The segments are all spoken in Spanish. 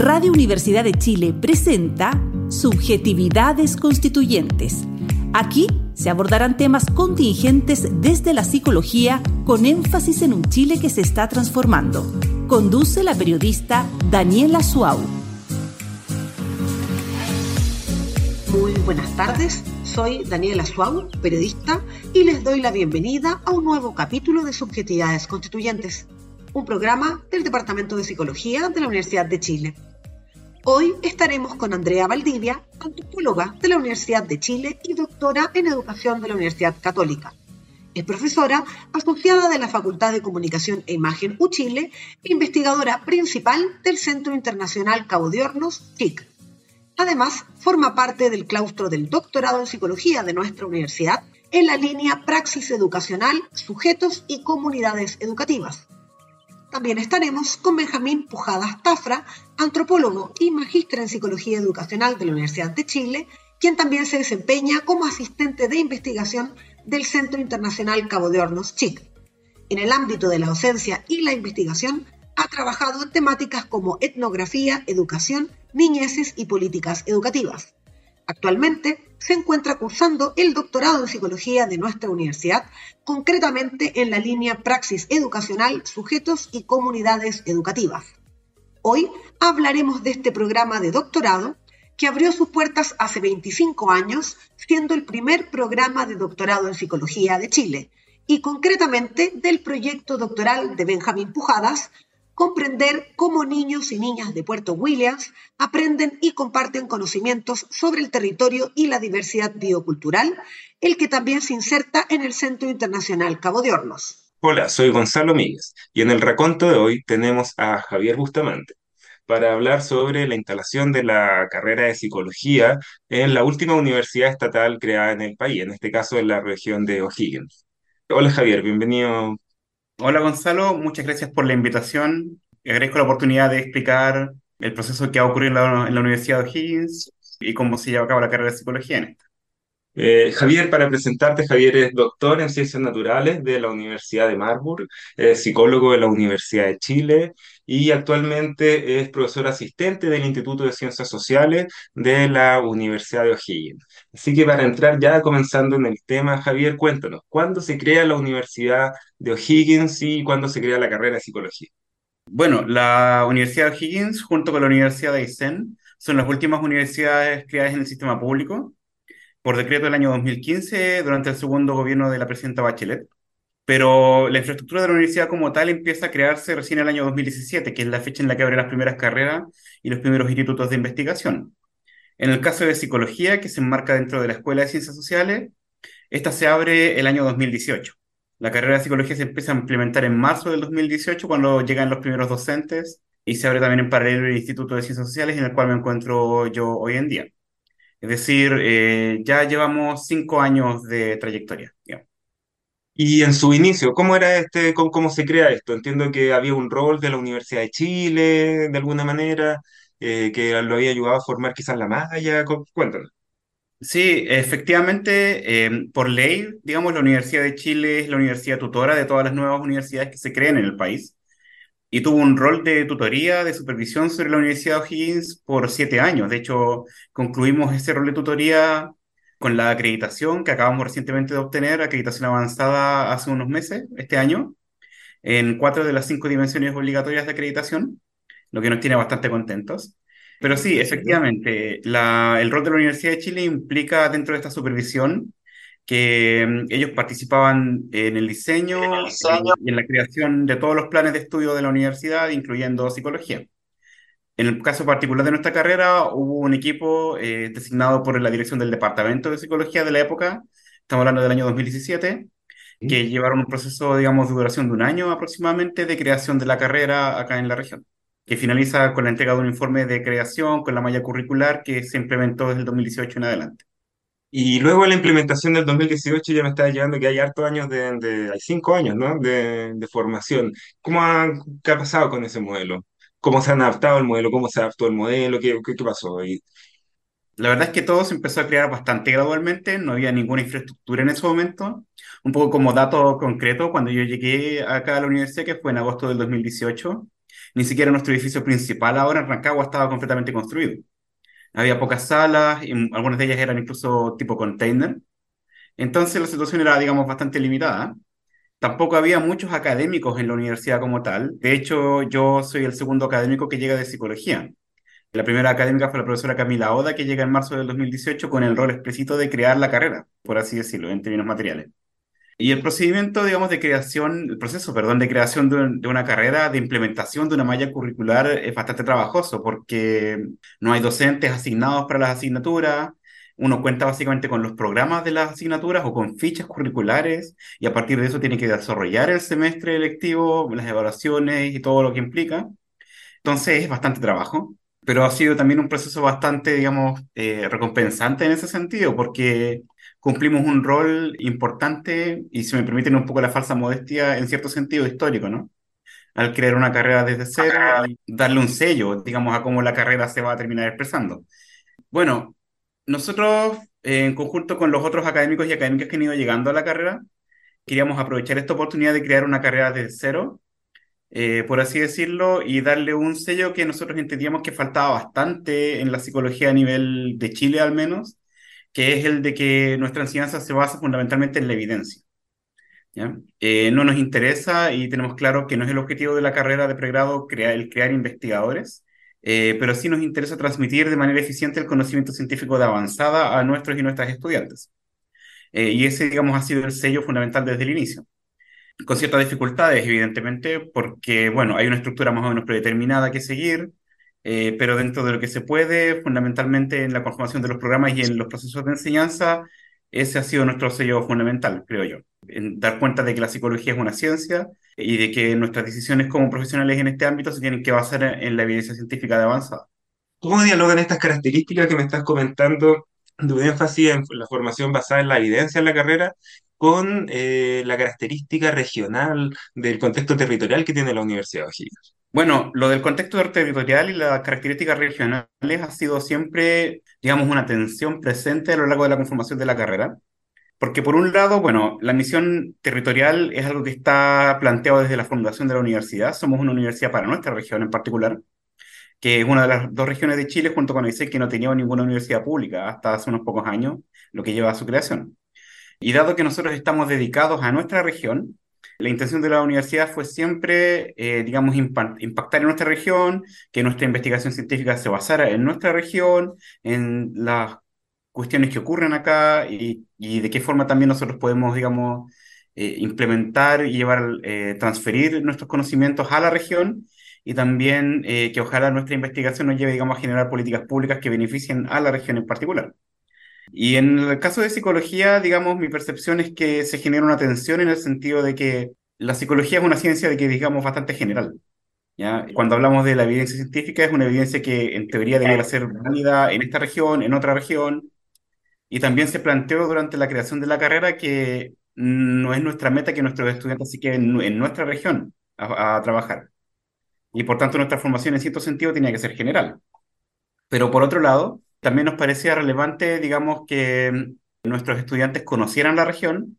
Radio Universidad de Chile presenta Subjetividades Constituyentes. Aquí se abordarán temas contingentes desde la psicología con énfasis en un Chile que se está transformando. Conduce la periodista Daniela Suau. Muy buenas tardes, soy Daniela Suau, periodista, y les doy la bienvenida a un nuevo capítulo de Subjetividades Constituyentes un programa del Departamento de Psicología de la Universidad de Chile. Hoy estaremos con Andrea Valdivia, antropóloga de la Universidad de Chile y doctora en educación de la Universidad Católica. Es profesora asociada de la Facultad de Comunicación e Imagen UChile e investigadora principal del Centro Internacional Cabo de Hornos, CIC. Además, forma parte del claustro del doctorado en psicología de nuestra universidad en la línea Praxis Educacional, Sujetos y Comunidades Educativas también estaremos con Benjamín Pujadas Tafra, antropólogo y magíster en psicología educacional de la Universidad de Chile, quien también se desempeña como asistente de investigación del Centro Internacional Cabo de Hornos, CHIC. En el ámbito de la docencia y la investigación, ha trabajado en temáticas como etnografía, educación, niñeces y políticas educativas. Actualmente se encuentra cursando el doctorado en psicología de nuestra universidad, concretamente en la línea Praxis Educacional, Sujetos y Comunidades Educativas. Hoy hablaremos de este programa de doctorado que abrió sus puertas hace 25 años, siendo el primer programa de doctorado en psicología de Chile, y concretamente del proyecto doctoral de Benjamín Pujadas, comprender cómo niños y niñas de Puerto Williams aprenden y comparten conocimientos sobre el territorio y la diversidad biocultural, el que también se inserta en el Centro Internacional Cabo de Hornos. Hola, soy Gonzalo Míguez y en el raconto de hoy tenemos a Javier Bustamante para hablar sobre la instalación de la carrera de psicología en la última universidad estatal creada en el país, en este caso en la región de O'Higgins. Hola Javier, bienvenido Hola Gonzalo, muchas gracias por la invitación. Agradezco la oportunidad de explicar el proceso que ha ocurrido en la, Universidad de O'Higgins y cómo se lleva a cabo la carrera de psicología en esta. Eh, Javier, para presentarte, Javier es doctor en Ciencias Naturales de la Universidad de Marburg, es psicólogo de la Universidad de Chile y actualmente es profesor asistente del Instituto de Ciencias Sociales de la Universidad de O'Higgins. Así que para entrar ya comenzando en el tema, Javier, cuéntanos, ¿cuándo se crea la Universidad de O'Higgins y cuándo se crea la carrera de psicología? Bueno, la Universidad de O'Higgins junto con la Universidad de Aysén son las últimas universidades creadas en el sistema público por decreto del año 2015 durante el segundo gobierno de la presidenta Bachelet. Pero la infraestructura de la universidad como tal empieza a crearse recién en el año 2017, que es la fecha en la que abren las primeras carreras y los primeros institutos de investigación. En el caso de psicología, que se enmarca dentro de la Escuela de Ciencias Sociales, esta se abre el año 2018. La carrera de psicología se empieza a implementar en marzo del 2018, cuando llegan los primeros docentes, y se abre también en paralelo el Instituto de Ciencias Sociales, en el cual me encuentro yo hoy en día. Es decir, eh, ya llevamos cinco años de trayectoria. Y en su inicio, ¿cómo era este, cómo, se crea esto? Entiendo que había un rol de la Universidad de Chile, de alguna manera, eh, que lo había ayudado a formar quizás la malla. Cuéntanos. Sí, efectivamente, em, por ley, digamos, la Universidad de Chile es la universidad tutora de todas las nuevas universidades que se creen en el país y tuvo un rol de tutoría, de supervisión sobre la Universidad de O'Higgins por siete años. De hecho, concluimos ese rol de tutoría con la acreditación que acabamos recientemente de obtener, acreditación avanzada hace unos meses, este año, en cuatro de las cinco dimensiones obligatorias de acreditación, lo que nos tiene bastante contentos. Pero sí, efectivamente, la, el rol de la Universidad de Chile implica dentro de esta supervisión que mm, ellos participaban en el diseño, y en la creación de todos los planes de estudio de la universidad, incluyendo psicología. En el caso particular de nuestra carrera, hubo un equipo eh, designado por la dirección del Departamento de Psicología de la época, estamos hablando del año 2017, que llevaron un proceso, digamos, de duración de un año aproximadamente de creación de la carrera acá en la región, que finaliza con la entrega de un informe de creación con la malla curricular que se implementó desde el 2018 en adelante. Y luego la implementación del 2018 ya me está llegando que hay hartos años de, hay cinco años, ¿no? De, de formación. ¿Cómo ha, ¿Qué ha pasado con ese modelo? ¿Cómo se han adaptado el modelo? ¿Cómo se adaptó el modelo? ¿Qué, qué, qué pasó ahí? La verdad es que todo se empezó a crear bastante gradualmente, no había ninguna infraestructura en ese momento. Un poco como dato concreto, cuando yo llegué acá a la universidad, que fue en agosto del 2018, Ni siquiera nuestro edificio principal ahora en Rancagua estaba completamente construido. Había pocas salas, y algunas de ellas eran incluso tipo container. Entonces la situación era, digamos, bastante limitada. Tampoco había muchos académicos en la universidad como tal. De hecho, yo soy el segundo académico que llega de psicología. La primera académica fue la profesora Camila Oda, que llega en marzo del 2018 con el rol explícito de crear la carrera, por así decirlo, en términos materiales. Y el procedimiento, digamos, de creación, el proceso, perdón, de creación de, una carrera, de implementación de una malla curricular es bastante trabajoso porque no hay docentes asignados para las asignaturas, uno cuenta básicamente con los programas de las asignaturas o con fichas curriculares y a partir de eso tiene que desarrollar el semestre electivo, las evaluaciones y todo lo que implica. Entonces es bastante trabajo pero ha sido también un proceso bastante, digamos, eh, recompensante en ese sentido, porque cumplimos un rol importante y, si me permiten un poco la falsa modestia, en cierto sentido histórico, ¿no? Al crear una carrera desde cero y darle un sello, digamos, a cómo la carrera se va a terminar expresando. Bueno, nosotros, en conjunto con los otros académicos y académicas que han ido llegando a la carrera, queríamos aprovechar esta oportunidad de crear una carrera desde cero eh, por así decirlo, y darle un sello que nosotros entendíamos que faltaba bastante en la psicología a nivel de Chile al menos, que es el de que nuestra enseñanza se basa fundamentalmente en la evidencia. Eh, no nos interesa y tenemos claro que no es el objetivo de la carrera de pregrado crear, el crear investigadores, eh, pero sí nos interesa transmitir de manera eficiente el conocimiento científico de avanzada a nuestros y nuestras estudiantes. y ese, digamos, ha sido el sello fundamental desde el inicio con ciertas dificultades, evidentemente, porque, bueno, hay una estructura más o menos predeterminada que seguir, eh, pero dentro de lo que se puede, fundamentalmente en la conformación de los programas y en los procesos de enseñanza, ese ha sido nuestro sello fundamental, creo yo. En dar cuenta de que la psicología es una ciencia y de que nuestras decisiones como profesionales en este ámbito se tienen que basar en la evidencia científica de avanzada. ¿Cómo dialogan estas características que me estás comentando de un énfasis en la formación basada en la evidencia en la carrera con eh, la característica regional del contexto territorial que tiene la Universidad de O'Higgins. Bueno, lo del contexto territorial y las características regionales ha sido siempre, digamos, una tensión presente a lo largo de la conformación de la carrera. Porque por un lado, bueno, la misión territorial es algo que está planteado desde la fundación de la universidad. Somos una universidad para nuestra región en particular, que es una de las dos regiones de Chile junto con ICE que no tenía ninguna universidad pública hasta hace unos pocos años, lo que lleva a su creación. Y dado que nosotros estamos dedicados a nuestra región, la intención de la universidad fue siempre, eh, digamos, impactar en nuestra región, que nuestra investigación científica se basara en nuestra región, en las cuestiones que ocurren acá y, de qué forma también nosotros podemos, digamos, eh, implementar y llevar, eh, transferir nuestros conocimientos a la región y también que ojalá nuestra investigación nos lleve, digamos, a generar políticas públicas que beneficien a la región en particular. Y en el caso de psicología, digamos, mi percepción es que se genera una tensión en el sentido de que la psicología es una ciencia de que, digamos, bastante general. ¿ya? Cuando hablamos de la evidencia científica, es una evidencia que en teoría debería ser válida en esta región, en otra región. Y también se planteó durante la creación de la carrera que no es nuestra meta que nuestros estudiantes se queden en nuestra región a, a trabajar. Y por tanto, nuestra formación en cierto sentido tenía que ser general. Pero por otro lado, también nos parecía relevante, digamos, que mm, nuestros estudiantes conocieran la región,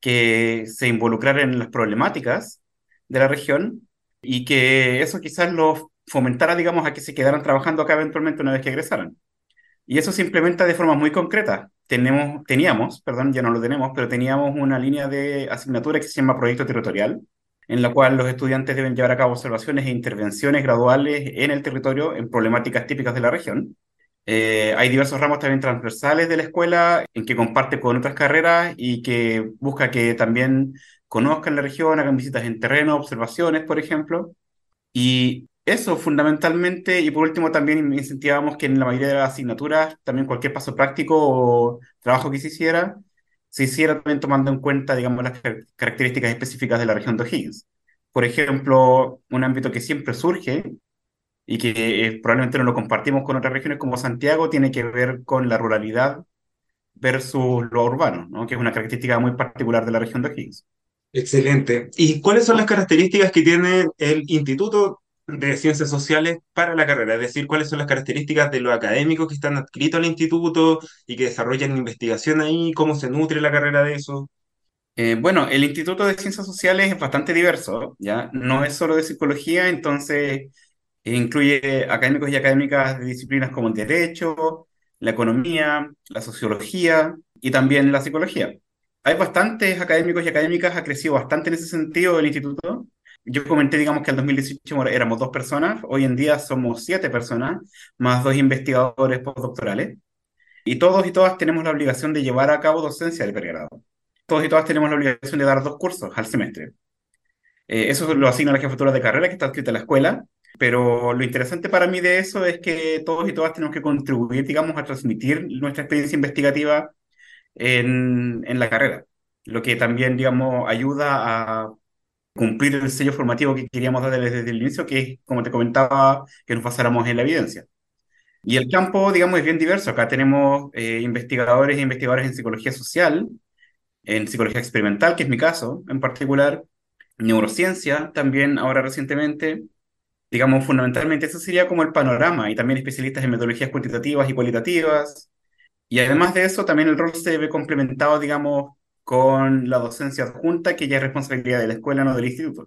que se involucraran en las problemáticas de la región y que eso quizás los fomentara, digamos, a que se quedaran trabajando acá eventualmente una vez que egresaran. Y eso se implementa de forma muy concreta. Tenemos, teníamos, perdón, ya no lo tenemos, pero teníamos una línea de asignatura que se llama Proyecto Territorial, en la cual los estudiantes deben llevar a cabo observaciones e intervenciones graduales en el territorio en problemáticas típicas de la región. Eh, hay diversos ramos también transversales de la escuela en que comparte con otras carreras y que busca que también conozcan la región, hagan visitas en terreno, observaciones, por ejemplo. Y eso fundamentalmente, y por último también incentivamos que en la mayoría de las asignaturas, también cualquier paso práctico o trabajo que se hiciera, se hiciera también tomando en cuenta, digamos, las características específicas de la región de O'Higgins. Por ejemplo, un ámbito que siempre surge y que eh, probablemente no lo compartimos con otras regiones como Santiago, tiene que ver con la ruralidad versus lo urbano, ¿no? que es una característica muy particular de la región de O'Higgins. Excelente. ¿Y cuáles son las características que tiene el Instituto de Ciencias Sociales para la carrera? Es decir, cuáles son las características de los académicos que están adscritos al instituto y que desarrollan investigación ahí, cómo se nutre la carrera de eso. Eh, bueno, el Instituto de Ciencias Sociales es bastante diverso, ¿ya? No es solo de psicología, entonces incluye académicos y académicas de disciplinas como el derecho, la economía, la sociología y también la psicología. Hay bastantes académicos y académicas, ha crecido bastante en ese sentido el instituto. Yo comenté, digamos, que en 2018 éramos dos personas, hoy en día somos siete personas, más dos investigadores postdoctorales, y todos y todas tenemos la obligación de llevar a cabo docencia de pregrado todos y todas tenemos la obligación de dar dos cursos al semestre. Eh, eso lo asigna la jefatura de carrera que está escrita en la escuela, pero lo interesante para mí de eso es que todos y todas tenemos que contribuir, digamos, a transmitir nuestra experiencia investigativa en, en la carrera, lo que también, digamos, ayuda a cumplir el sello formativo que queríamos dar desde el inicio, que es, como te comentaba, que nos basáramos en la evidencia. Y el campo, digamos, es bien diverso. Acá tenemos eh, investigadores e investigadores en psicología social, en psicología experimental, que es mi caso en particular, neurociencia también ahora recientemente. Digamos, fundamentalmente eso sería como el panorama y también especialistas en metodologías cuantitativas y cualitativas. Y además de eso, también el rol se ve complementado, digamos, con la docencia adjunta, que ya es responsabilidad de la escuela, no del instituto.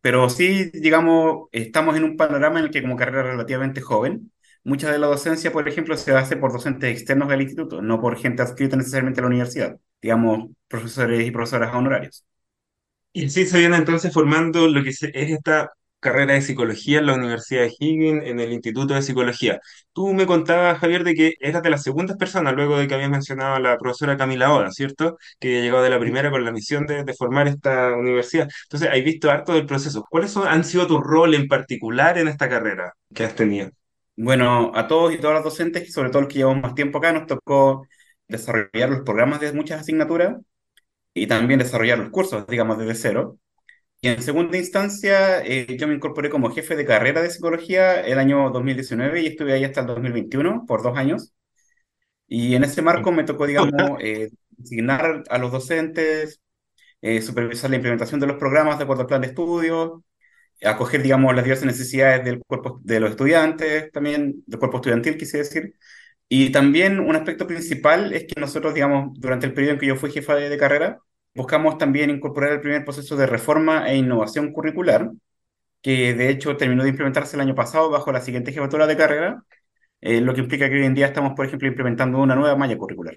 Pero sí, digamos, estamos en un panorama en el que como carrera relativamente joven, mucha de la docencia, por ejemplo, se hace por docentes externos del instituto, no por gente adscrita necesariamente a la universidad digamos, profesores y profesoras honorarios. Y así se viene entonces formando lo que es esta carrera de psicología en la Universidad de Higgins, en el Instituto de Psicología. Tú me contabas, Javier, de que eras de las segundas personas, luego de que habías mencionado a la profesora Camila Oda, ¿cierto? Que llegó de la primera con la misión de, de formar esta universidad. Entonces, has visto harto del proceso. ¿Cuáles son, han sido tus roles en particular en esta carrera que has tenido? Bueno, a todos y todas las docentes, sobre todo los que llevamos más tiempo acá, nos tocó desarrollar los programas de muchas asignaturas y también desarrollar los cursos, digamos, desde cero. Y en segunda instancia, eh, yo me incorporé como jefe de carrera de psicología el año 2019 y estuve ahí hasta el 2021, por dos años. Y en ese marco me tocó, digamos, eh, designar a los docentes, eh, supervisar la implementación de los programas de acuerdo al plan de estudio, acoger, digamos, las diversas necesidades del cuerpo de los estudiantes, también del cuerpo estudiantil, quise decir, y también un aspecto principal es que nosotros, digamos, durante el periodo en que yo fui jefa de, carrera, buscamos también incorporar el primer proceso de reforma e innovación curricular, que de hecho terminó de implementarse el año pasado bajo la siguiente jefatura de carrera, eh, lo que implica que hoy en día estamos, por ejemplo, implementando una nueva malla curricular.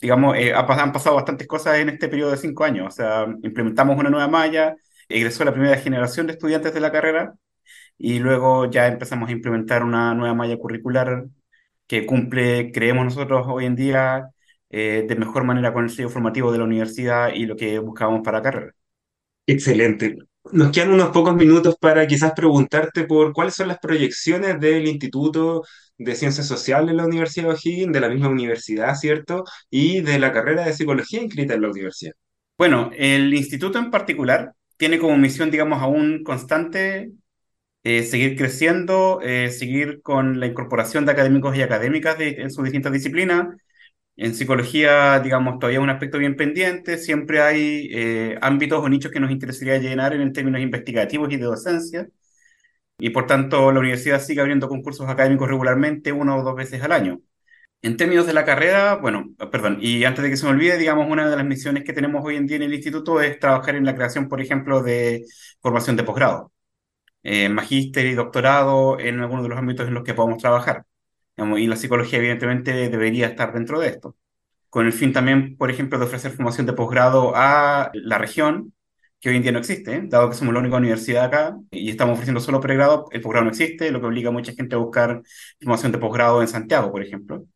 Digamos, eh, han pasado bastantes cosas en este periodo de cinco años, o sea, implementamos una nueva malla, egresó la primera generación de estudiantes de la carrera y luego ya empezamos a implementar una nueva malla curricular que cumple, creemos nosotros hoy en día, eh, de mejor manera con el sello formativo de la universidad y lo que buscábamos para la carrera. Excelente. Nos quedan unos pocos minutos para quizás preguntarte por cuáles son las proyecciones del Instituto de Ciencias Sociales de la Universidad de O'Higgins, de la misma universidad, ¿cierto? Y de la carrera de psicología inscrita en la universidad. Bueno, el instituto en particular tiene como misión, digamos, aún constante eh, seguir creciendo, eh, seguir con la incorporación de académicos y académicas en sus distintas disciplinas. En psicología, digamos, todavía es un aspecto bien pendiente, siempre hay eh, ámbitos o nichos que nos interesaría llenar en términos investigativos y de docencia, y por tanto la universidad sigue abriendo concursos académicos regularmente, una o dos veces al año. En términos de la carrera, bueno, perdón, y antes de que se me olvide, digamos, una de las misiones que tenemos hoy en día en el instituto es trabajar en la creación, por ejemplo, de formación de posgrado eh, magíster y doctorado en algunos de los ámbitos en los que podamos trabajar. Y la psicología, evidentemente, debería estar dentro de esto. Con el fin también, por ejemplo, de ofrecer formación de posgrado a la región, que hoy en día no existe, dado que somos la única universidad acá y estamos ofreciendo solo pregrado, el posgrado no existe, lo que obliga a mucha gente a buscar formación de posgrado en Santiago, por ejemplo.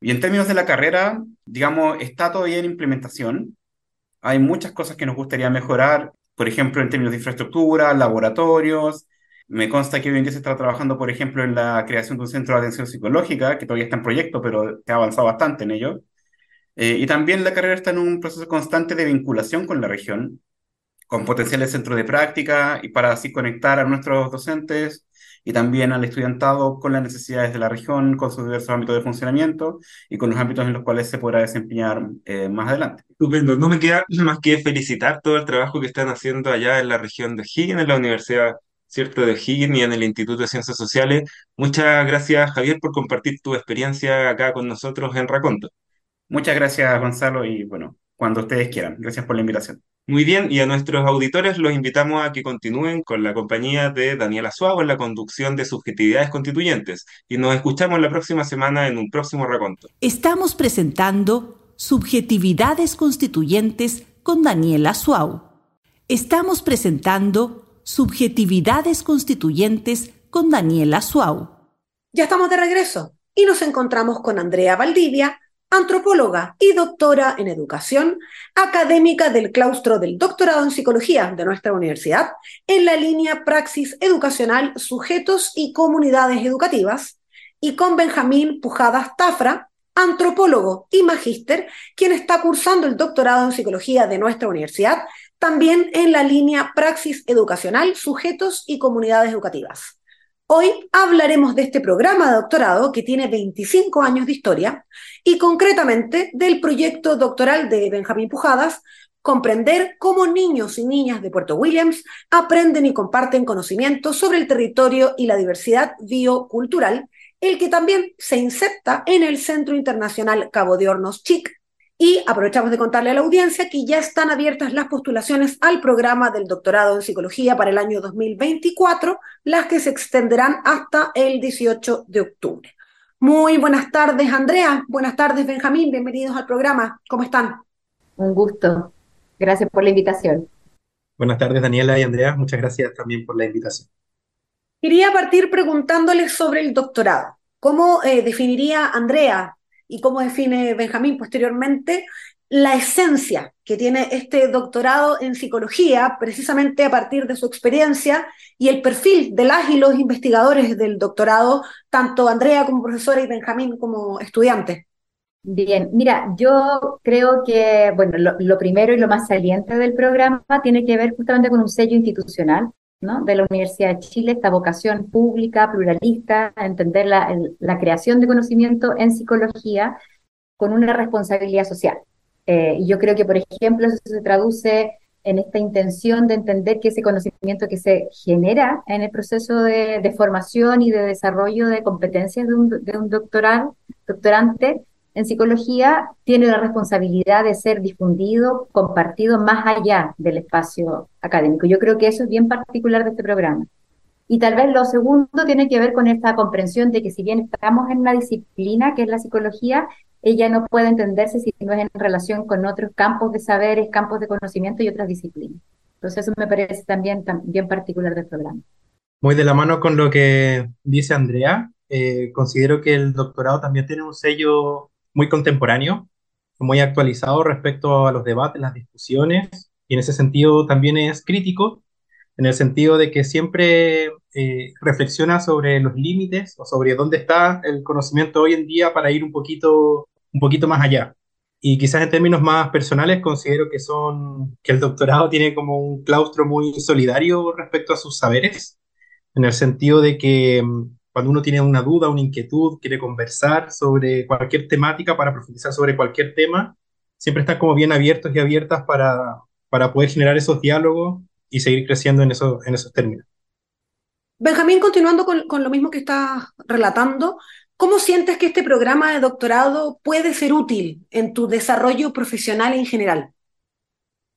Y en términos de la carrera, digamos, está todavía en implementación. Hay muchas cosas que nos gustaría mejorar por ejemplo, en términos de infraestructura, laboratorios. Me consta que hoy en día se está trabajando, por ejemplo, en la creación de un centro de atención psicológica, que todavía está en proyecto, pero se ha avanzado bastante en ello. Eh, y también la carrera está en un proceso constante de vinculación con la región, con potenciales centros de práctica y para así conectar a nuestros docentes y también al estudiantado con las necesidades de la región, con sus diversos ámbitos de funcionamiento y con los ámbitos en los cuales se podrá desempeñar eh, más adelante. Estupendo. No me queda más que felicitar todo el trabajo que están haciendo allá en la región de Higgins, en la Universidad ¿cierto? de Higgins y en el Instituto de Ciencias Sociales. Muchas gracias, Javier, por compartir tu experiencia acá con nosotros en Raconto. Muchas gracias, Gonzalo, y bueno, cuando ustedes quieran. Gracias por la invitación. Muy bien, y a nuestros auditores los invitamos a que continúen con la compañía de Daniela Suago en la conducción de Subjetividades Constituyentes. Y nos escuchamos la próxima semana en un próximo raconto. Estamos presentando Subjetividades Constituyentes con Daniela Suau. Estamos presentando Subjetividades Constituyentes con Daniela Suau. Ya estamos de regreso y nos encontramos con Andrea Valdivia, antropóloga y doctora en educación, académica del claustro del doctorado en psicología de nuestra universidad, en la línea Praxis Educacional Sujetos y Comunidades Educativas, y con Benjamín Pujadas Tafra, antropólogo y magíster, quien está cursando el doctorado en psicología de nuestra universidad, también en la línea Praxis Educacional Sujetos y Comunidades Educativas. Hoy hablaremos de este programa de doctorado que tiene 25 años de historia y concretamente del proyecto doctoral de Benjamín Pujadas, comprender cómo niños y niñas de Puerto Williams aprenden y comparten conocimientos sobre el territorio y la diversidad biocultural, el que también se inserta en el Centro Internacional Cabo de Hornos CHIC y aprovechamos de contarle a la audiencia que ya están abiertas las postulaciones al programa del doctorado en psicología para el año 2024, las que se extenderán hasta el 18 de octubre. Muy buenas tardes, Andrea. Buenas tardes, Benjamín. Bienvenidos al programa. ¿Cómo están? Un gusto. Gracias por la invitación. Buenas tardes, Daniela y Andrea. Muchas gracias también por la invitación. Quería partir preguntándoles sobre el doctorado. ¿Cómo eh, definiría Andrea y cómo define Benjamín posteriormente la esencia que tiene este doctorado en psicología, precisamente a partir de su experiencia y el perfil de las y los investigadores del doctorado, tanto Andrea como profesora y Benjamín como estudiante. Bien, mira, yo creo que, bueno, lo, lo, primero y lo más saliente del programa tiene que ver justamente con un sello institucional de la Universidad de Chile, esta vocación pública, pluralista, a entender la, la creación de conocimiento en psicología con una responsabilidad social. Eh, y yo creo que, por ejemplo, eso se traduce en esta intención de entender que ese conocimiento que se genera en el proceso de, de formación y de desarrollo de competencias de un, de un doctoral, doctorante en psicología tiene la responsabilidad de ser difundido, compartido más allá del espacio académico. Yo creo que eso es bien particular de este programa. Y tal vez lo segundo tiene que ver con esta comprensión de que si bien estamos en una disciplina que es la psicología, ella no puede entenderse si no es en relación con otros campos de saberes, campos de conocimiento y otras disciplinas. Entonces eso me parece también bien particular del programa. Muy de la mano con lo que dice Andrea, eh, considero que el doctorado también tiene un sello muy contemporáneo, muy actualizado respecto a los debates, las discusiones, y en ese sentido también es crítico, en el sentido de que siempre eh, reflexiona sobre los límites o sobre dónde está el conocimiento hoy en día para ir un poquito, un poquito más allá. Y quizás en términos más personales considero que son que el doctorado tiene como un claustro muy solidario respecto a sus saberes, en el sentido de que mm, cuando uno tiene una duda, una inquietud, quiere conversar sobre cualquier temática, para profundizar sobre cualquier tema, siempre están como bien abiertos y abiertas para, para poder generar esos diálogos y seguir creciendo en, en esos términos. Benjamín, continuando con, con, lo mismo que estás relatando, ¿cómo sientes que este programa de doctorado puede ser útil en tu desarrollo profesional en general?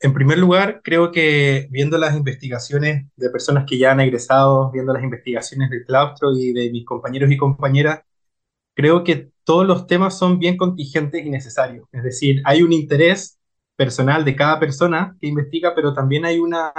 En primer lugar, creo que viendo las investigaciones de personas que ya han egresado, viendo las investigaciones del claustro y de mis compañeros y compañeras, creo que todos los temas son bien contingentes y necesarios. Es decir, hay un interés personal de cada persona que investiga, pero también hay una,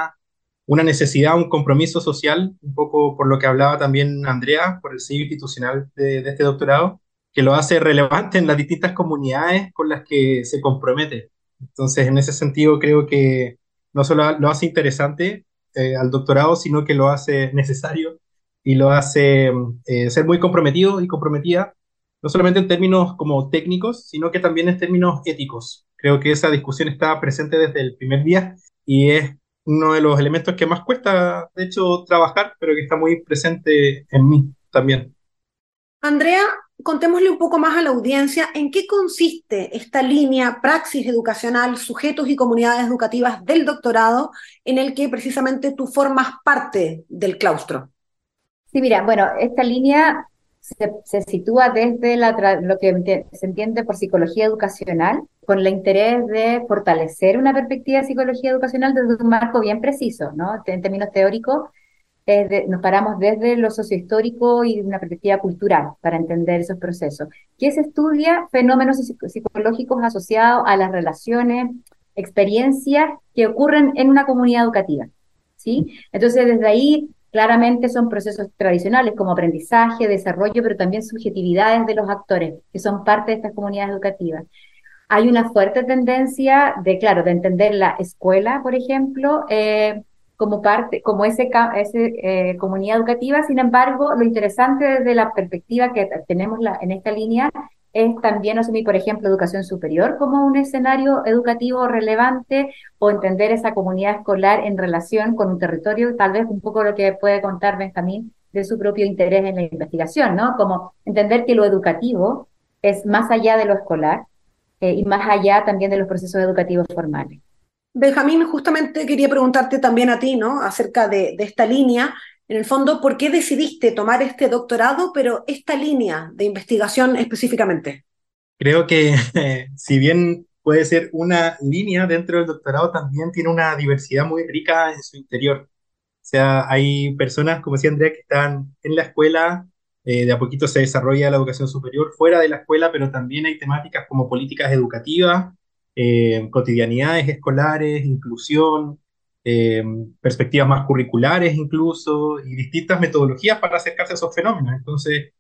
una necesidad, un compromiso social, un poco por lo que hablaba también Andrea, por el sello institucional de, de este doctorado, que lo hace relevante en las distintas comunidades con las que se compromete. Entonces, en ese sentido, creo que no solo lo hace interesante eh, al doctorado, sino que lo hace necesario y lo hace eh, ser muy comprometido y comprometida, no solamente en términos como técnicos, sino que también en términos éticos. Creo que esa discusión está presente desde el primer día y es uno de los elementos que más cuesta, de hecho, trabajar, pero que está muy presente en mí también. Andrea, contémosle un poco más a la audiencia en qué consiste esta línea praxis educacional, sujetos y comunidades educativas del doctorado, en el que precisamente tú formas parte del claustro. Sí, mira, bueno, esta línea se, sitúa desde la, lo que se entiende por psicología educacional, con el interés de fortalecer una perspectiva de psicología educacional desde un marco bien preciso, ¿no? En términos teóricos, nos paramos desde lo sociohistórico y una perspectiva cultural para entender esos procesos. ¿Qué se estudia fenómenos psicológicos asociados a las relaciones, experiencias que ocurren en una comunidad educativa. ¿sí? Entonces, desde ahí, claramente son procesos tradicionales como aprendizaje, desarrollo, pero también subjetividades de los actores que son parte de estas comunidades educativas. Hay una fuerte tendencia de, claro, de entender la escuela, por ejemplo, eh, como parte, como ese, ese eh, comunidad educativa. Sin embargo, lo interesante desde la perspectiva que tenemos la, en esta línea es también asumir, por ejemplo, educación superior como un escenario educativo relevante o entender esa comunidad escolar en relación con un territorio, tal vez un poco lo que puede contar Benjamín de su propio interés en la investigación, ¿no? Como entender que lo educativo es más allá de lo escolar eh, y más allá también de los procesos educativos formales. Benjamín, justamente quería preguntarte también a ti, ¿no? Acerca de, esta línea en el fondo, ¿por qué decidiste tomar este doctorado, pero esta línea de investigación específicamente? Creo que si bien puede ser una línea dentro del doctorado, también tiene una diversidad muy rica en su interior. O sea, hay personas, como decía Andrea, que están en la escuela, eh, de a poquito se desarrolla la educación superior fuera de la escuela, pero también hay temáticas como políticas educativas, eh, cotidianidades escolares, inclusión, eh, perspectivas más curriculares incluso, y distintas metodologías para acercarse a esos fenómenos. Entonces,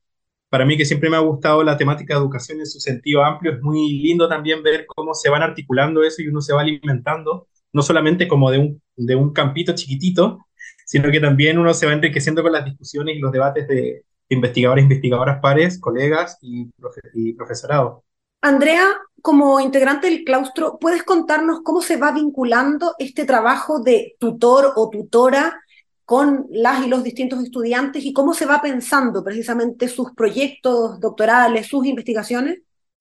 para mí que siempre me ha gustado la temática de educación en su sentido amplio, es muy lindo también ver cómo se van articulando eso y uno se va alimentando, no solamente como de un, de un campito chiquitito, sino que también uno se va enriqueciendo con las discusiones y los debates de investigadores, investigadoras pares, colegas y, y profesorado. Andrea, como integrante del claustro, ¿puedes contarnos cómo se va vinculando este trabajo de tutor o tutora con las y los distintos estudiantes y cómo se va pensando precisamente sus proyectos doctorales, sus investigaciones?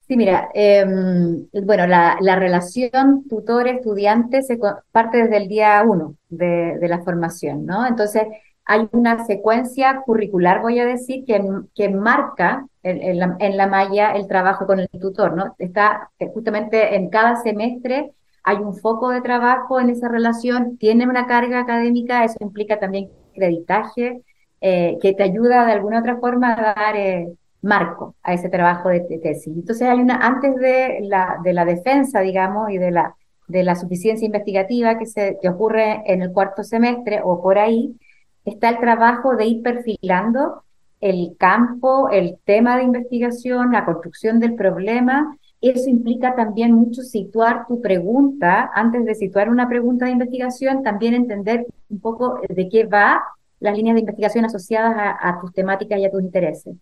Sí, mira, em, bueno, la, relación tutor-estudiante se parte desde el día uno de, la formación, ¿no? Entonces, hay una secuencia curricular, voy a decir, que, que marca en, la, malla el trabajo con el tutor, ¿no? Está eh, justamente en cada semestre hay un foco de trabajo en esa relación, tiene una carga académica, eso implica también creditaje, eh, que te ayuda de alguna otra forma a dar eh, marco a ese trabajo de, tesis. Entonces hay una, antes de la, de la defensa, digamos, y de la, de la suficiencia investigativa que, se, que ocurre en el cuarto semestre o por ahí, está el trabajo de ir perfilando el campo, el tema de investigación, la construcción del problema. Eso implica también mucho situar tu pregunta, antes de situar una pregunta de investigación, también entender un poco de qué va las líneas de investigación asociadas a, tus temáticas y a tus intereses.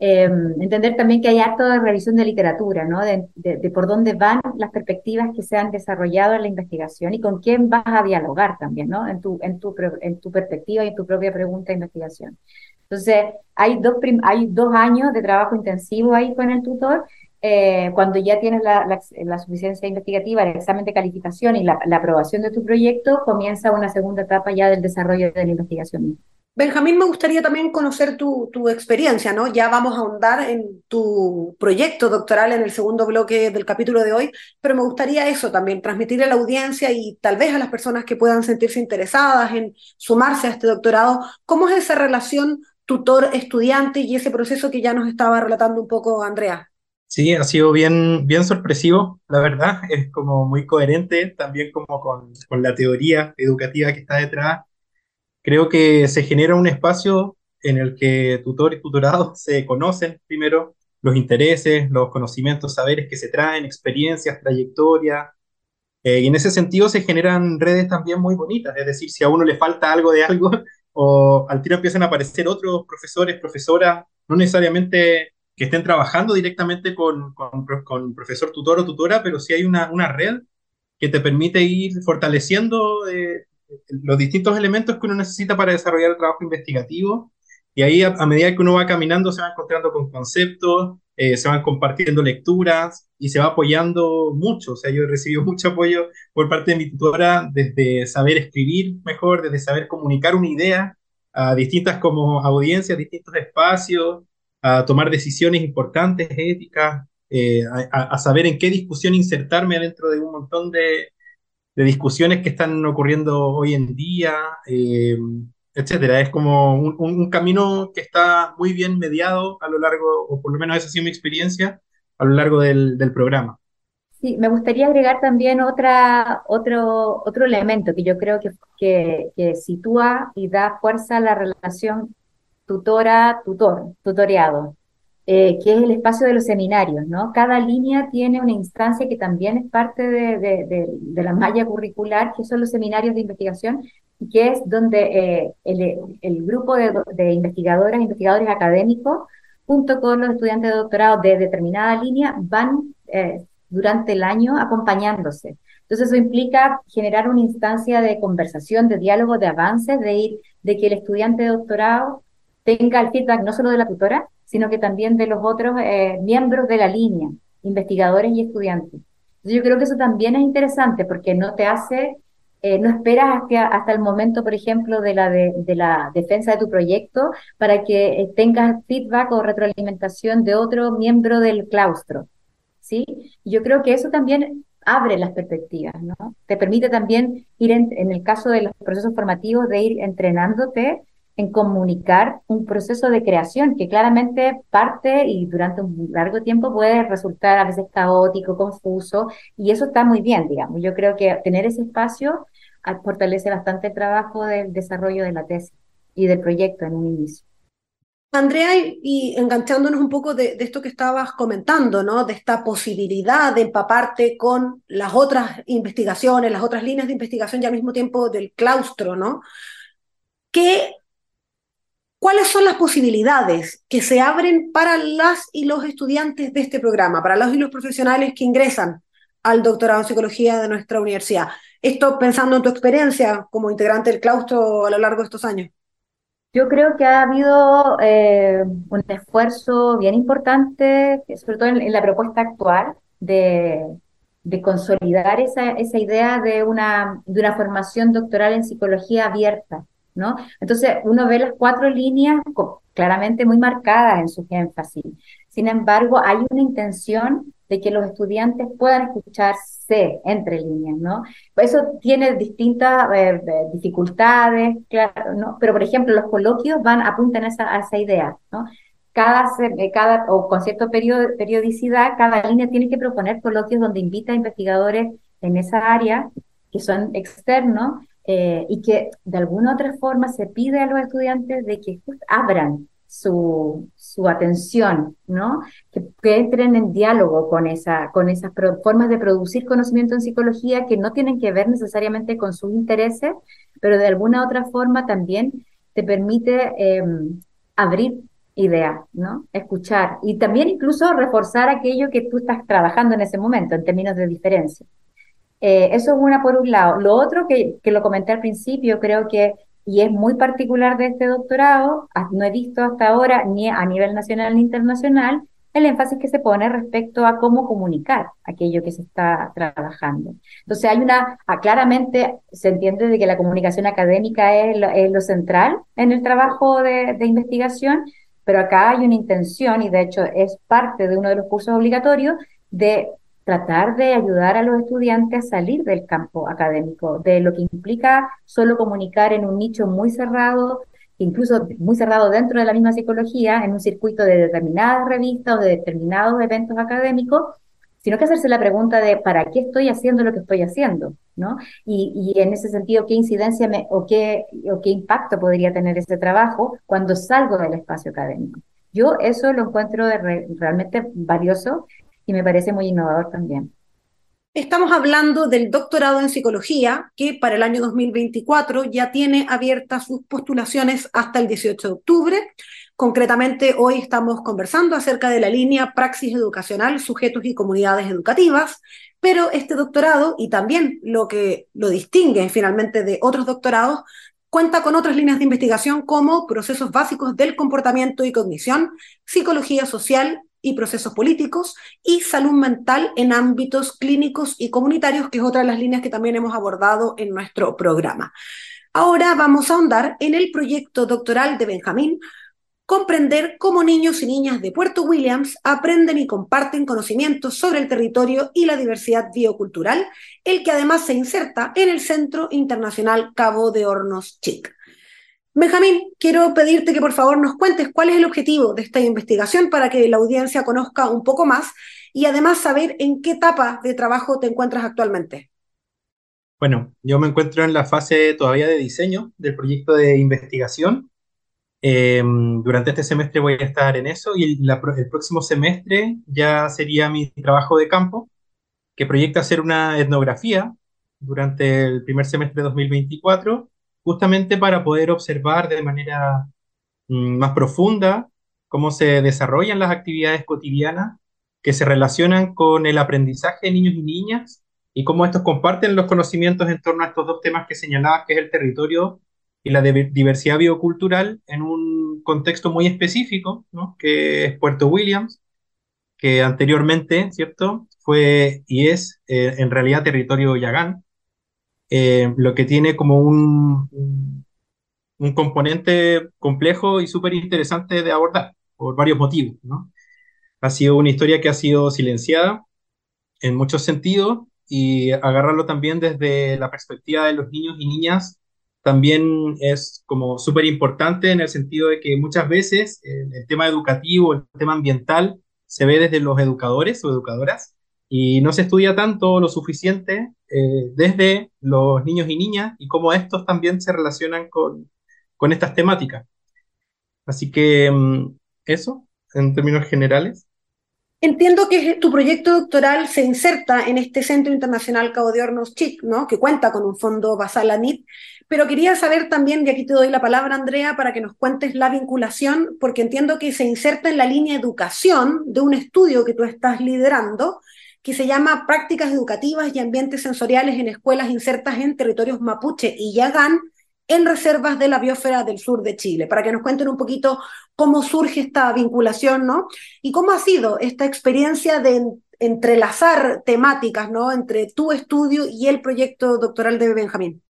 Em, entender también que hay acto de revisión de literatura, ¿no? De, de, por dónde van las perspectivas que se han desarrollado en la investigación y con quién vas a dialogar también, ¿no? En tu, en tu, en tu perspectiva y en tu propia pregunta de investigación. Entonces, hay dos, hay dos años de trabajo intensivo ahí con el tutor. Eh, cuando ya tienes la, la, suficiencia investigativa, el examen de calificación y la, la aprobación de tu proyecto, comienza una segunda etapa ya del desarrollo de la investigación. Benjamín, me gustaría también conocer tu, experiencia, ¿no? Ya vamos a ahondar en tu proyecto doctoral en el segundo bloque del capítulo de hoy, pero me gustaría eso también, transmitirle a la audiencia y tal vez a las personas que puedan sentirse interesadas en sumarse a este doctorado, ¿cómo es esa relación tutor-estudiante y ese proceso que ya nos estaba relatando un poco Andrea? Sí, ha sido bien, bien sorpresivo, la verdad, es como muy coherente también como con, con la teoría educativa que está detrás Creo que se genera un espacio en el que tutor y tutorado se conocen primero los intereses, los conocimientos, saberes que se traen, experiencias, trayectoria. Eh, y en ese sentido se generan redes también muy bonitas, es decir, si a uno le falta algo de algo, o al tiro empiezan a aparecer otros profesores, profesoras, no necesariamente que estén trabajando directamente con, profesor tutor o tutora, pero sí hay una, una red que te permite ir fortaleciendo eh, los distintos elementos que uno necesita para desarrollar el trabajo investigativo. Y ahí, a, medida que uno va caminando, se va encontrando con conceptos, eh, se van compartiendo lecturas y se va apoyando mucho. O sea, yo he recibido mucho apoyo por parte de mi tutora desde saber escribir mejor, desde saber comunicar una idea a distintas como audiencias, distintos espacios, a tomar decisiones importantes, éticas. eh, a, saber en qué discusión insertarme dentro de un montón de, discusiones que están ocurriendo hoy en día, eh, etcétera. Es como un, camino que está muy bien mediado a lo largo, o por lo menos esa ha mi experiencia, a lo largo del, programa. Sí, me gustaría agregar también otra, otro, otro elemento que yo creo que, que, que sitúa y da fuerza a la relación tutora-tutor, tutoriado. Eh, que es el espacio de los seminarios, ¿no? Cada línea tiene una instancia que también es parte de, la malla curricular, que son los seminarios de investigación, que es donde eh, el, grupo de, investigadoras, investigadores académicos, junto con los estudiantes de doctorado de determinada línea, van eh, durante el año acompañándose. Entonces eso implica generar una instancia de conversación, de diálogo, de avances, de ir, de que el estudiante de doctorado tenga el feedback no solo de la tutora, sino que también de los otros eh, miembros de la línea, investigadores y estudiantes. yo creo que eso también es interesante porque no te hace, eh, no esperas hasta, hasta, el momento, por ejemplo, de la, de, la defensa de tu proyecto para que eh, tengas feedback o retroalimentación de otro miembro del claustro. ¿sí? Yo creo que eso también abre las perspectivas, ¿no? Te permite también ir, en el caso de los procesos formativos, de ir entrenándote en comunicar un proceso de creación que claramente parte y durante un largo tiempo puede resultar a veces caótico, confuso, y eso está muy bien, digamos. Yo creo que tener ese espacio fortalece bastante el trabajo del desarrollo de la tesis y del proyecto en un inicio. Andrea, y enganchándonos un poco de, de, esto que estabas comentando, ¿no? De esta posibilidad de empaparte con las otras investigaciones, las otras líneas de investigación y al mismo tiempo del claustro, ¿no? ¿Qué ¿Cuáles son las posibilidades que se abren para las y los estudiantes de este programa, para los y los profesionales que ingresan al doctorado en psicología de nuestra universidad? Esto pensando en tu experiencia como integrante del claustro a lo largo de estos años. Yo creo que ha habido eh, un esfuerzo bien importante, sobre todo en, la propuesta actual, de, consolidar esa, idea de una formación doctoral en psicología abierta ¿no? Entonces, uno ve las cuatro líneas claramente muy marcadas en su énfasis. Sin embargo, hay una intención de que los estudiantes puedan escucharse entre líneas, ¿no? Eso tiene distintas eh, dificultades, claro, ¿no? Pero, por ejemplo, los coloquios van, apuntan a esa, a esa idea, ¿no? Cada, eh, cada, o con cierta periodicidad, cada línea tiene que proponer coloquios donde invita a investigadores en esa área que son externos eh, y que de alguna otra forma se pide a los estudiantes de que abran su, su atención, ¿no? Que, entren en diálogo con, esa, con esas formas de producir conocimiento en psicología que no tienen que ver necesariamente con sus intereses, pero de alguna otra forma también te permite em, abrir ideas, ¿no? Escuchar y también incluso reforzar aquello que tú estás trabajando en ese momento en términos de diferencia. Eh, eso es una por un lado. Lo otro que, que lo comenté al principio, creo que, y es muy particular de este doctorado, no he visto hasta ahora ni a nivel nacional ni internacional, el énfasis que se pone respecto a cómo comunicar aquello que se está trabajando. Entonces hay una, ah, claramente se entiende de que la comunicación académica es lo, central en el trabajo de, investigación, pero acá hay una intención, y de hecho es parte de uno de los cursos obligatorios, de tratar de ayudar a los estudiantes a salir del campo académico, de lo que implica solo comunicar en un nicho muy cerrado, incluso muy cerrado dentro de la misma psicología, en un circuito de determinadas revistas o de determinados eventos académicos, sino que hacerse la pregunta de ¿para qué estoy haciendo lo que estoy haciendo? ¿no? Y, en ese sentido, ¿qué incidencia me, o, qué, o qué impacto podría tener ese trabajo cuando salgo del espacio académico? Yo eso lo encuentro realmente valioso y me parece muy innovador también. Estamos hablando del doctorado en psicología, que para el año 2024 ya tiene abiertas sus postulaciones hasta el 18 de octubre. Concretamente, hoy estamos conversando acerca de la línea Praxis Educacional, Sujetos y Comunidades Educativas, pero este doctorado, y también lo que lo distingue finalmente de otros doctorados, cuenta con otras líneas de investigación como procesos básicos del comportamiento y cognición, psicología social y procesos políticos y salud mental en ámbitos clínicos y comunitarios, que es otra de las líneas que también hemos abordado en nuestro programa. Ahora vamos a ahondar en el proyecto doctoral de Benjamín, comprender cómo niños y niñas de Puerto Williams aprenden y comparten conocimientos sobre el territorio y la diversidad biocultural, el que además se inserta en el Centro Internacional Cabo de Hornos Chic. Benjamín, quiero pedirte que por favor nos cuentes cuál es el objetivo de esta investigación para que la audiencia conozca un poco más y además saber en qué etapa de trabajo te encuentras actualmente. Bueno, yo me encuentro en la fase todavía de diseño del proyecto de investigación eh, durante este semestre voy a estar en eso y el próximo semestre ya sería mi trabajo de campo, que proyecta hacer una etnografía durante el primer semestre de 2024, justamente para poder observar de manera mm, más profunda cómo se desarrollan las actividades cotidianas que se relacionan con el aprendizaje de niños y niñas y cómo estos comparten los conocimientos en torno a estos dos temas que señalabas, que es el territorio y la diversidad biocultural en un contexto muy específico, ¿no? que es Puerto Williams, que anteriormente, ¿cierto? Fue y es eh, en realidad territorio Yagán, eh, lo que tiene como un, un componente complejo y súper interesante de abordar por varios motivos, ¿no? Ha sido una historia que ha sido silenciada en muchos sentidos y agarrarlo también desde la perspectiva de los niños y niñas también es como súper importante en el sentido de que muchas veces el, tema educativo, el tema ambiental, se ve desde los educadores o educadoras y no se estudia tanto lo suficiente eh, desde los niños y niñas y cómo estos también se relacionan con, con estas temáticas. Así que mm, eso, en términos generales. Entiendo que tu proyecto doctoral se inserta en este Centro Internacional Cabo de Hornos CHIC, ¿no? que cuenta con un fondo basal ANIT, pero quería saber también, y aquí te doy la palabra, Andrea, para que nos cuentes la vinculación, porque entiendo que se inserta en la línea educación de un estudio que tú estás liderando, que se llama Prácticas Educativas y Ambientes Sensoriales en Escuelas Insertas en Territorios Mapuche y Yagán, en reservas de la biosfera del sur de Chile, para que nos cuenten un poquito cómo surge esta vinculación, ¿no? Y cómo ha sido esta experiencia de entrelazar temáticas, ¿no? Entre tu estudio y el proyecto doctoral de Benjamín.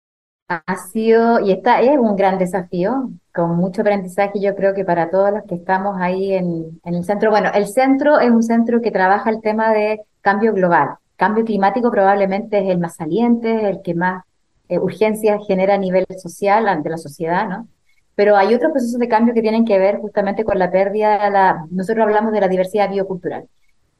Ha sido y está, es un gran desafío, con mucho aprendizaje, yo creo que para todos los que estamos ahí en, en el centro. Bueno, el centro es un centro que trabaja el tema de cambio global. Cambio climático probablemente es el más saliente, el que más eh, urgencias genera a nivel social ante la sociedad, ¿no? Pero hay otros procesos de cambio que tienen que ver justamente con la pérdida, de la, nosotros hablamos de la diversidad biocultural.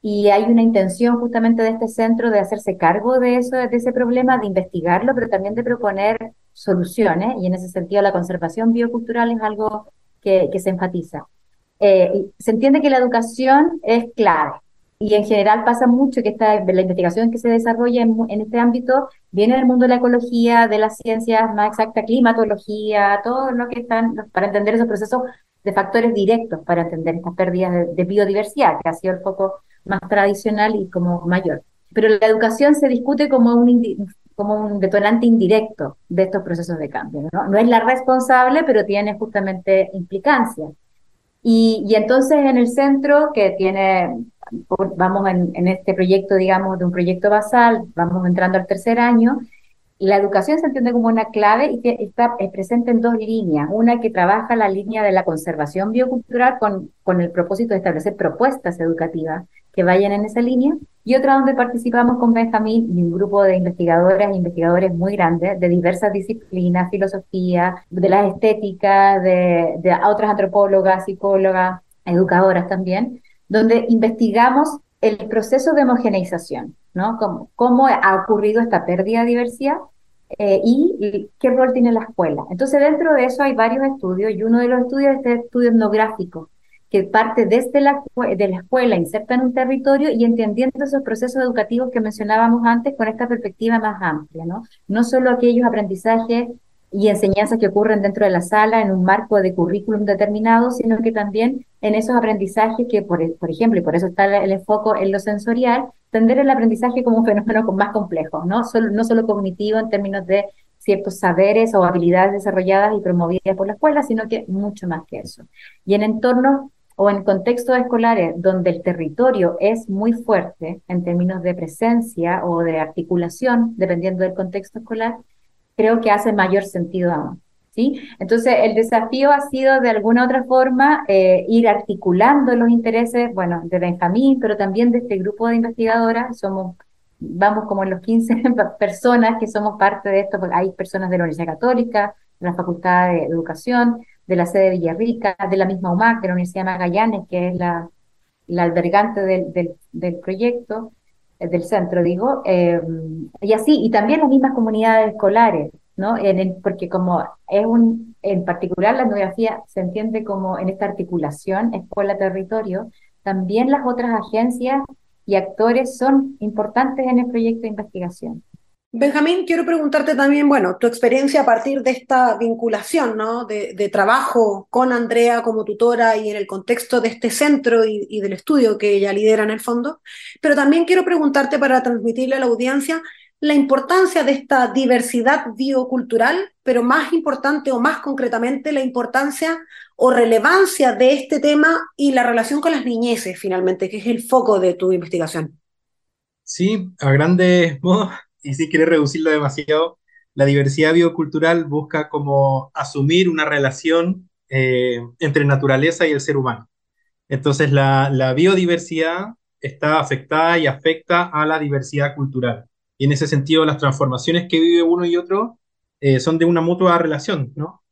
Y hay una intención justamente de este centro de hacerse cargo de eso, de ese problema, de investigarlo, pero también de proponer soluciones. Y en ese sentido la conservación biocultural es algo que, que se enfatiza. Eh, se entiende que la educación es clave y en general pasa mucho que esta, la investigación que se desarrolla en, en, este ámbito viene del mundo de la ecología, de las ciencias más exactas, climatología, todo lo que están, para entender esos procesos de factores directos, para entender estas pérdidas de, biodiversidad, que ha sido el foco más tradicional y como mayor. Pero la educación se discute como un, como un detonante indirecto de estos procesos de cambio. ¿no? no es la responsable, pero tiene justamente implicancias. Y, y entonces en el centro, que tiene vamos en, en, este proyecto, digamos, de un proyecto basal, vamos entrando al tercer año, la educación se entiende como una clave y que está presente en dos líneas. Una que trabaja la línea de la conservación biocultural con, con el propósito de establecer propuestas educativas que vayan en esa línea, y otra donde participamos con Benjamín y un grupo de investigadoras e investigadores muy grandes de diversas disciplinas, filosofía, de la estética, de, de otras antropólogas, psicólogas, educadoras también, donde investigamos el proceso de homogeneización, ¿no? Cómo, cómo ha ocurrido esta pérdida de diversidad eh, y qué rol tiene la escuela. Entonces, dentro de eso hay varios estudios y uno de los estudios es este estudio etnográfico, que parte desde la, de la escuela, inserta en un territorio y entendiendo esos procesos educativos que mencionábamos antes con esta perspectiva más amplia, ¿no? No solo aquellos aprendizajes y enseñanzas que ocurren dentro de la sala en un marco de currículum determinado, sino que también en esos aprendizajes que, por, por ejemplo, y por eso está el, enfoque en lo sensorial, tender el aprendizaje como un fenómeno más complejo, ¿no? Solo, no solo cognitivo en términos de ciertos saberes o habilidades desarrolladas y promovidas por la escuela, sino que mucho más que eso. Y en entornos o en contextos escolares donde el territorio es muy fuerte en términos de presencia o de articulación, dependiendo del contexto escolar, creo que hace mayor sentido aún. ¿sí? Entonces, el desafío ha sido de alguna otra forma eh, ir articulando los intereses, bueno, de Benjamín, pero también de este grupo de investigadoras. Somos, vamos como los 15 personas que somos parte de esto, porque hay personas de la Universidad Católica, de la Facultad de Educación, de la sede de Villarrica, de la misma UMAC, de la Universidad Magallanes, que es la, albergante del, del, proyecto, eh, del centro, digo, eh, y así, y también las mismas comunidades escolares, ¿no? En porque como es un, en particular la etnografía se entiende como en esta articulación escuela-territorio, también las otras agencias y actores son importantes en el proyecto de investigación. Benjamín, quiero preguntarte también, bueno, tu experiencia a partir de esta vinculación, ¿no? De, trabajo con Andrea como tutora y en el contexto de este centro y, y, del estudio que ella lidera en el fondo, pero también quiero preguntarte para transmitirle a la audiencia la importancia de esta diversidad biocultural, pero más importante o más concretamente la importancia o relevancia de este tema y la relación con las niñeces, finalmente, que es el foco de tu investigación. Sí, a grandes modos, y si quieres reducirlo demasiado, la diversidad biocultural busca como asumir una relación eh, entre naturaleza y el ser humano. Entonces, la, la biodiversidad está afectada y afecta a la diversidad cultural y en ese sentido las transformaciones que vive uno y otro eh, son de una mutua relación, ¿no?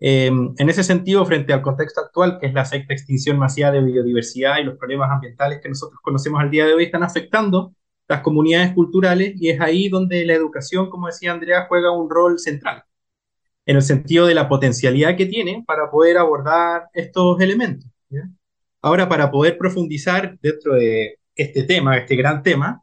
Em, en ese sentido, frente al contexto actual, que es la sexta extinción masiva de biodiversidad y los problemas ambientales que nosotros conocemos al día de hoy, están afectando las comunidades culturales y es ahí donde la educación, como decía Andrea, juega un rol central, en el sentido de la potencialidad que tiene para poder abordar estos elementos. Ahora, para poder profundizar dentro de este tema, este gran tema,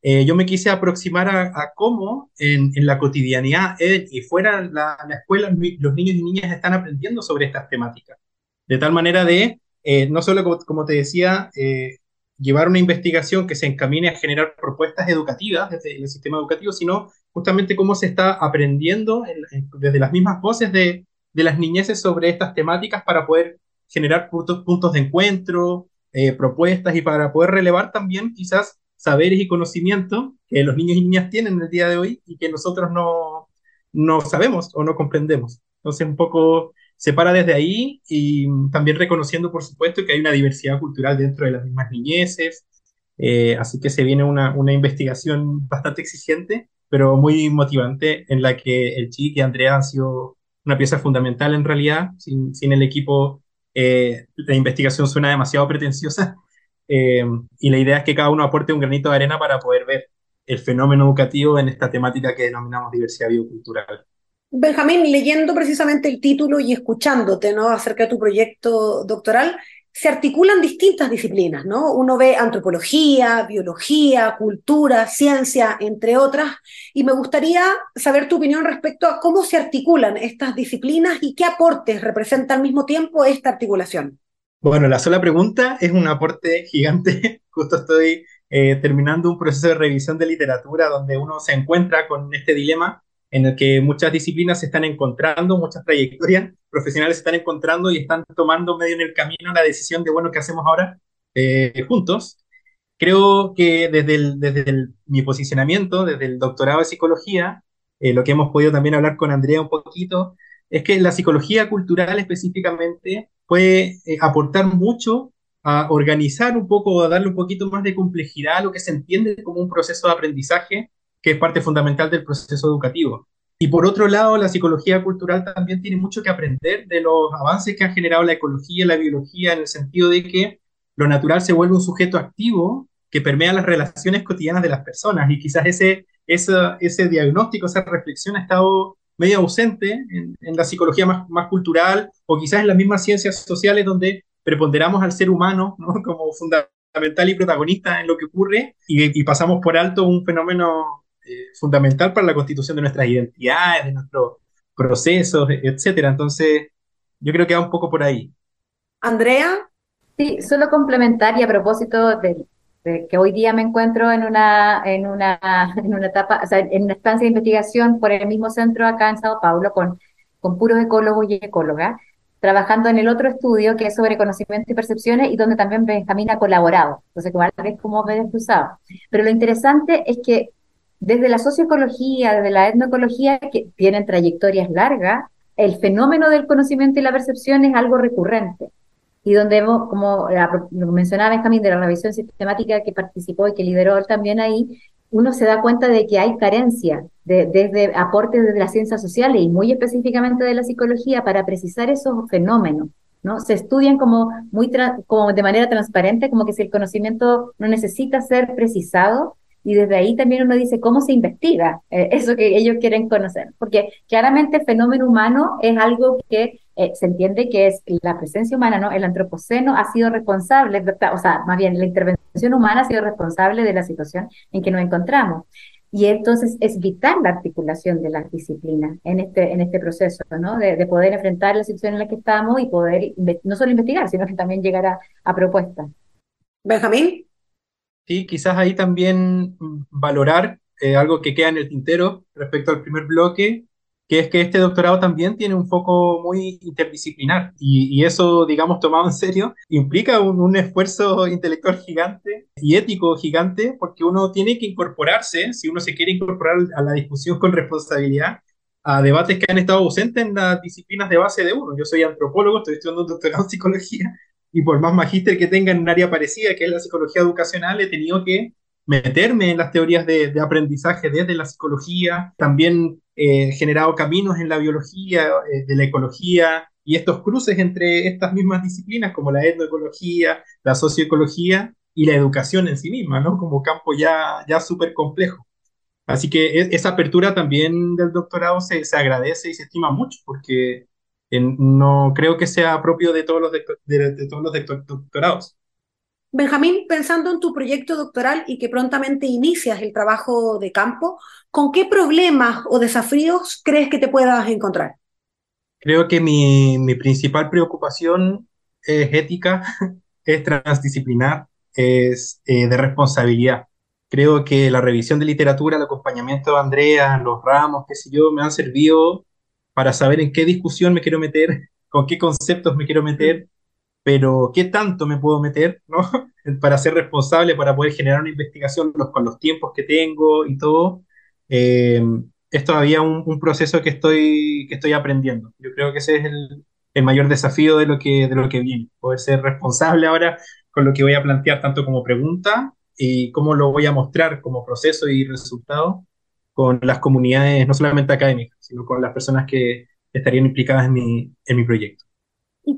eh, yo me quise aproximar a, cómo en, la cotidianidad y fuera la, la, escuela los niños y niñas están aprendiendo sobre estas temáticas. De tal manera de, eh, no solo como, te decía, eh, llevar una investigación que se encamine a generar propuestas educativas desde el sistema educativo, sino justamente cómo se está aprendiendo desde las mismas voces de, de, las niñeces sobre estas temáticas para poder generar puntos, puntos de encuentro, propuestas y para poder relevar también quizás saberes y conocimientos que los niños y niñas tienen en el día de hoy y que nosotros no, no sabemos o no comprendemos. Entonces, un poco se para desde ahí y también reconociendo, por supuesto, que hay una diversidad cultural dentro de las mismas niñeces. Eh, así que se viene una, una, investigación bastante exigente, pero muy motivante, en la que el Chic y Andrea han sido una pieza fundamental en realidad. Sin, sin el equipo, eh, la investigación suena demasiado pretenciosa, eh, y la idea es que cada uno aporte un granito de arena para poder ver el fenómeno educativo en esta temática que denominamos diversidad biocultural. Benjamín, leyendo precisamente el título y escuchándote ¿no? acerca de tu proyecto doctoral, se articulan distintas disciplinas, ¿no? Uno ve antropología, biología, cultura, ciencia, entre otras, y me gustaría saber tu opinión respecto a cómo se articulan estas disciplinas y qué aportes representa al mismo tiempo esta articulación. Bueno, la sola pregunta es un aporte gigante. Justo estoy eh, terminando un proceso de revisión de literatura donde uno se encuentra con este dilema en el que muchas disciplinas se están encontrando, muchas trayectorias profesionales se están encontrando y están tomando medio en el camino la decisión de, bueno, ¿qué hacemos ahora eh, juntos? Creo que desde, desde mi posicionamiento, desde el doctorado de psicología, eh, lo que hemos podido también hablar con Andrea un poquito, es que la psicología cultural específicamente puede eh, aportar mucho a organizar un poco, a darle un poquito más de complejidad a lo que se entiende como un proceso de aprendizaje, que es parte fundamental del proceso educativo. Y por otro lado, la psicología cultural también tiene mucho que aprender de los avances que ha generado la ecología y la biología, en el sentido de que lo natural se vuelve un sujeto activo que permea las relaciones cotidianas de las personas. Y quizás ese, ese, ese diagnóstico, esa reflexión ha estado medio ausente en, la psicología más, más, cultural o quizás en las mismas ciencias sociales donde preponderamos al ser humano como fundamental y protagonista en lo que ocurre y, pasamos por alto un fenómeno eh, fundamental para la constitución de nuestras identidades, de nuestros procesos, etcétera. Entonces, yo creo que va un poco por ahí. Andrea. Sí, solo complementar y a propósito del que hoy día me encuentro en una, en una, en una etapa, o sea, en una estancia de investigación por el mismo centro acá en Sao Paulo con, con puros ecólogos y ecólogas, trabajando en el otro estudio que es sobre conocimiento y percepciones y donde también Benjamín ha colaborado. Entonces, que es como medio cruzado. Pero lo interesante es que desde la socioecología, desde la etnoecología, que tienen trayectorias largas, el fenómeno del conocimiento y la percepción es algo recurrente. Y donde, como lo mencionaba Benjamín, de la revisión sistemática que participó y que lideró también ahí, uno se da cuenta de que hay carencia de, desde aportes de las ciencias sociales y muy específicamente de la psicología para precisar esos fenómenos. ¿no? Se estudian como, muy como de manera transparente, como que si el conocimiento no necesita ser precisado, y desde ahí también uno dice cómo se investiga eh, eso que ellos quieren conocer, porque claramente el fenómeno humano es algo que eh, se entiende que es la presencia humana, ¿no? El antropoceno ha sido responsable, o sea, más bien la intervención humana ha sido responsable de la situación en que nos encontramos. Y entonces es vital la articulación de las disciplinas en este, en este proceso, ¿no? De, poder enfrentar la situación en la que estamos y poder no solo investigar, sino que también llegar a, a propuestas. Benjamín. Sí, quizás ahí también valorar eh, algo que queda en el tintero respecto al primer bloque, que es que este doctorado también tiene un foco muy interdisciplinar y, eso, digamos, tomado en serio, implica un, esfuerzo intelectual gigante y ético gigante porque uno tiene que incorporarse, si uno se quiere incorporar a la discusión con responsabilidad, a debates que han estado ausentes en las disciplinas de base de uno. Yo soy antropólogo, estoy estudiando un doctorado en psicología y por más magíster que tenga en un área parecida, que es la psicología educacional, he tenido que meterme en las teorías de, aprendizaje desde la psicología, también he generado caminos en la biología, eh, de la ecología, y estos cruces entre estas mismas disciplinas como la etnoecología, la socioecología y la educación en sí misma, ¿no? Como campo ya, ya súper complejo. Así que e, esa apertura también del doctorado se, se agradece y se estima mucho, porque no creo que sea propio de todos los, de todos los doctorados. Benjamín, pensando en tu proyecto doctoral y que prontamente inicias el trabajo de campo, ¿con qué problemas o desafíos crees que te puedas encontrar? Creo que mi, mi principal preocupación es ética, es transdisciplinar, es eh, de responsabilidad. Creo que la revisión de literatura, el acompañamiento de Andrea, los ramos, qué sé yo, me han servido para saber en qué discusión me quiero meter, con qué conceptos me quiero meter pero ¿qué tanto me puedo meter, ¿no? para ser responsable, para poder generar una investigación con los tiempos que tengo y todo. Eh, es todavía un, proceso que estoy, que estoy aprendiendo. Yo creo que ese es el, el, mayor desafío de lo, que, de lo que viene, poder ser responsable ahora con lo que voy a plantear tanto como pregunta y cómo lo voy a mostrar como proceso y resultado con las comunidades, no solamente académicas, sino con las personas que estarían implicadas en mi, en mi proyecto.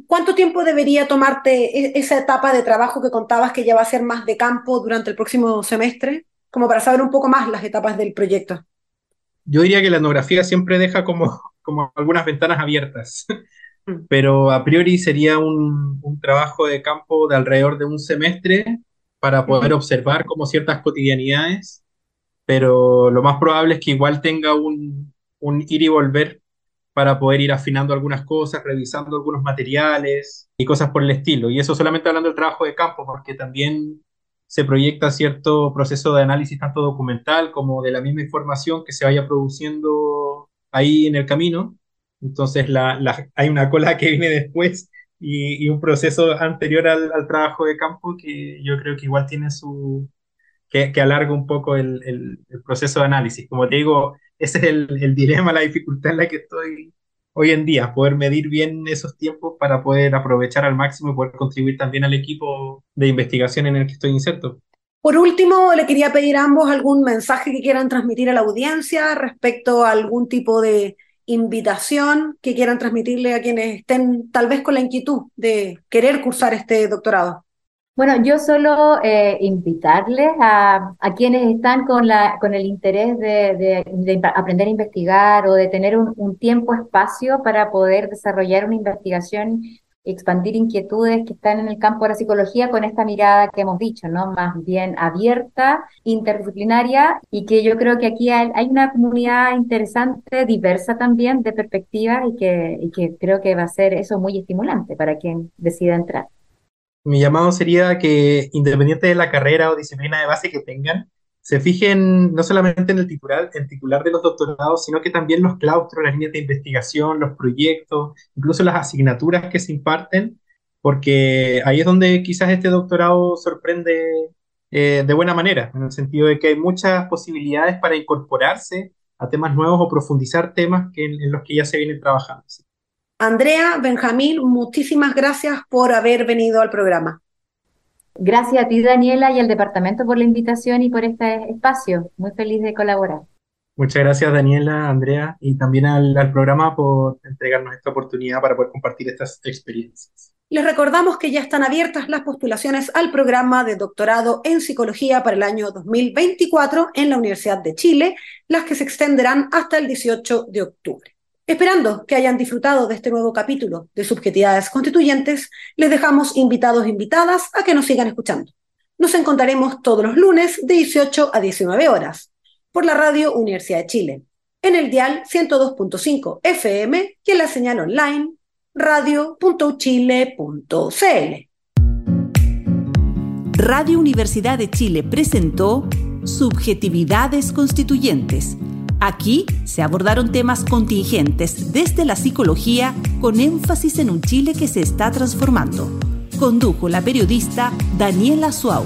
¿Cuánto tiempo debería tomarte e-, esa etapa de trabajo que contabas que ya va a ser más de campo durante el próximo semestre? Como para saber un poco más las etapas del proyecto. Yo diría que la etnografía siempre deja como, como algunas ventanas abiertas, mm. pero a priori sería un, un, trabajo de campo de alrededor de un semestre para poder observar como ciertas cotidianidades, pero lo más probable es que igual tenga un, un ir y volver para poder ir afinando algunas cosas, revisando algunos materiales y cosas por el estilo. Y eso solamente hablando del trabajo de campo, porque también se proyecta cierto proceso de análisis tanto documental como de la misma información que se vaya produciendo ahí en el camino. Entonces la, hay una cola que viene después y, un proceso anterior al, trabajo de campo que yo creo que igual tiene su... que, alarga un poco el, el proceso de análisis. Como te digo, ese es el, dilema, la dificultad en la que estoy hoy en día, poder medir bien esos tiempos para poder aprovechar al máximo y poder contribuir también al equipo de investigación en el que estoy inserto. Por último, le quería pedir a ambos algún mensaje que quieran transmitir a la audiencia respecto a algún tipo de invitación que quieran transmitirle a quienes estén tal vez con la inquietud de querer cursar este doctorado. Bueno, yo solo eh, invitarles a, quienes están con, la, con el interés de, aprender a investigar o de tener un, tiempo, espacio para poder desarrollar una investigación, expandir inquietudes que están en el campo de la psicología con esta mirada que hemos dicho, ¿no? Más bien abierta, interdisciplinaria y que yo creo que aquí hay, una comunidad interesante, diversa también de perspectivas y que, y que creo que va a ser eso muy estimulante para quien decida entrar. Mi llamado sería que, independiente de la carrera o disciplina de base que tengan, se fijen no solamente en el titular, el titular de los doctorados, sino que también los claustros, las líneas de investigación, los proyectos, incluso las asignaturas que se imparten, porque ahí es donde quizás este doctorado sorprende eh, de buena manera, en el sentido de que hay muchas posibilidades para incorporarse a temas nuevos o profundizar temas que, en, los que ya se vienen trabajando. Andrea, Benjamín, muchísimas gracias por haber venido al programa. Gracias a ti, Daniela, y al departamento por la invitación y por este espacio. Muy feliz de colaborar. Muchas gracias, Daniela, Andrea, y también al, al programa por entregarnos esta oportunidad para poder compartir estas experiencias. Les recordamos que ya están abiertas las postulaciones al programa de doctorado en psicología para el año 2024 en la Universidad de Chile, las que se extenderán hasta el 18 de octubre. Esperando que hayan disfrutado de este nuevo capítulo de Subjetividades Constituyentes, les dejamos invitados e invitadas a que nos sigan escuchando. Nos encontraremos todos los lunes de 18 a 19 horas por la radio Universidad de Chile, en el dial 102.5 FM y en la señal online radio.chile.cl. Radio Universidad de Chile presentó Subjetividades Constituyentes. Aquí se abordaron temas contingentes desde la psicología con énfasis en un Chile que se está transformando. Condujo la periodista Daniela Suau.